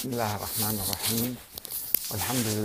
بسم الله الرحمن الرحيم. والحمد لله